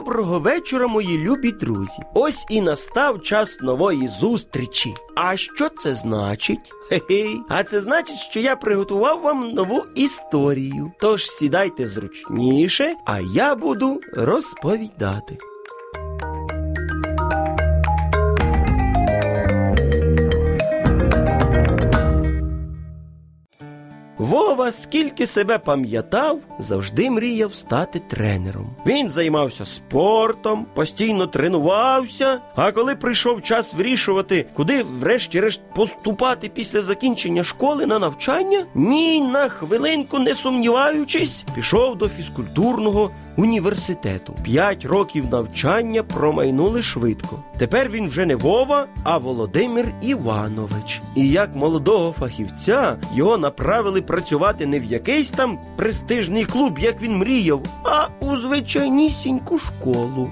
Доброго вечора, мої любі друзі. Ось і настав час нової зустрічі. А що це значить? Хе-хей. А це значить, що я приготував вам нову історію. Тож сідайте зручніше, а я буду розповідати. Вова, скільки себе пам'ятав, завжди мріяв стати тренером. Він займався спортом, постійно тренувався. А коли прийшов час вирішувати, куди, врешті-решт, поступати після закінчення школи на навчання, ні на хвилинку не сумніваючись, пішов до фізкультурного університету. П'ять років навчання промайнули швидко. Тепер він вже не Вова, а Володимир Іванович. І як молодого фахівця його направили працювати не в якийсь там престижний клуб, як він мріяв, а у звичайнісіньку школу.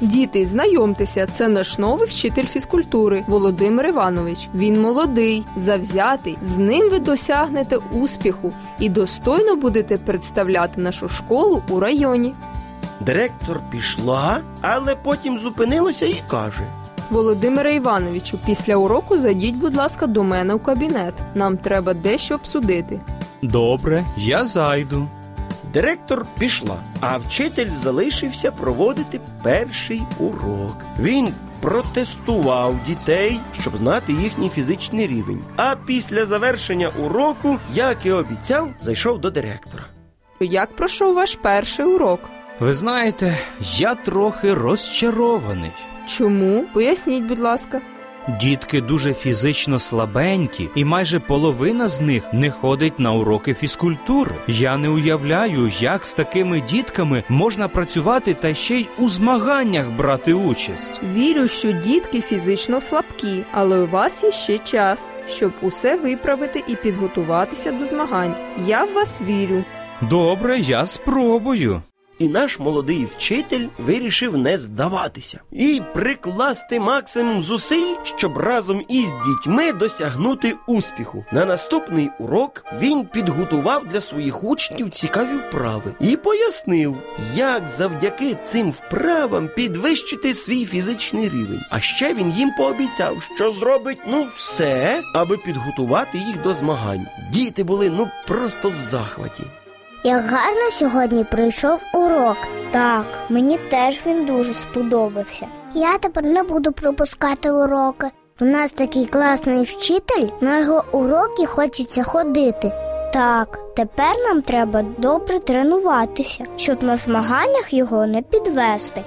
Діти, знайомтеся, це наш новий вчитель фізкультури Володимир Іванович. Він молодий, завзятий. З ним ви досягнете успіху і достойно будете представляти нашу школу у районі. Директор пішла, але потім зупинилася і каже: Володимире Івановичу, після уроку зайдіть, будь ласка, до мене у кабінет. Нам треба дещо обсудити. Добре, я зайду. Директор пішла, а вчитель залишився проводити перший урок. Він протестував дітей, щоб знати їхній фізичний рівень. А після завершення уроку, як і обіцяв, зайшов до директора. Як пройшов ваш перший урок? Ви знаєте, я трохи розчарований. Чому? Поясніть, будь ласка. Дітки дуже фізично слабенькі, і майже половина з них не ходить на уроки фізкультури. Я не уявляю, як з такими дітками можна працювати та ще й у змаганнях брати участь. Вірю, що дітки фізично слабкі, але у вас є ще час, щоб усе виправити і підготуватися до змагань. Я в вас вірю. Добре, я спробую. І наш молодий вчитель вирішив не здаватися і прикласти максимум зусиль, щоб разом із дітьми досягнути успіху. На наступний урок він підготував для своїх учнів цікаві вправи і пояснив, як завдяки цим вправам підвищити свій фізичний рівень. А ще він їм пообіцяв, що зробить ну все, аби підготувати їх до змагань. Діти були ну просто в захваті. Як гарно сьогодні прийшов урок. Так, мені теж він дуже сподобався. Я тепер не буду пропускати уроки. У нас такий класний вчитель, на його уроки хочеться ходити. Так, тепер нам треба добре тренуватися, щоб на змаганнях його не підвести.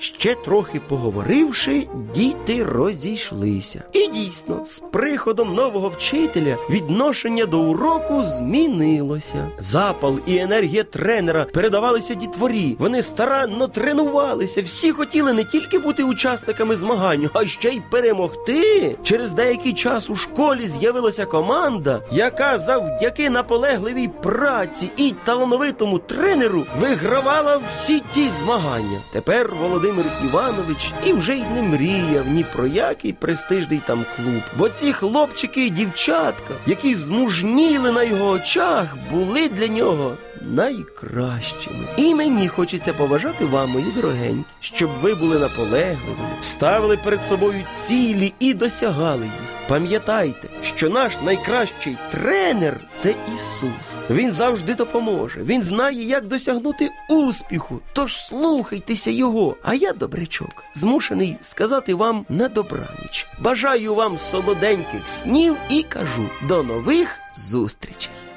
Ще трохи поговоривши, діти розійшлися. І дійсно, з приходом нового вчителя відношення до уроку змінилося. Запал і енергія тренера передавалися дітворі. Вони старанно тренувалися. Всі хотіли не тільки бути учасниками змагань, а ще й перемогти. Через деякий час у школі з'явилася команда, яка завдяки наполегливій праці і талановитому тренеру вигравала всі ті змагання. Тепер Володимир Іванович і вже й не мріяв ні про який престижний там клуб. Бо ці хлопчики і дівчатка, які змужніли на його очах, були для нього найкращими. І мені хочеться побажати вам, мої дорогенькі, щоб ви були наполегливими, ставили перед собою цілі і досягали їх. Пам'ятайте, що наш найкращий тренер це Ісус. Він завжди допоможе. Він знає, як досягнути успіху. Тож слухайтеся Його. А я, добрячок, змушений сказати вам на добраніч. Бажаю вам солоденьких снів і кажу до нових зустрічей.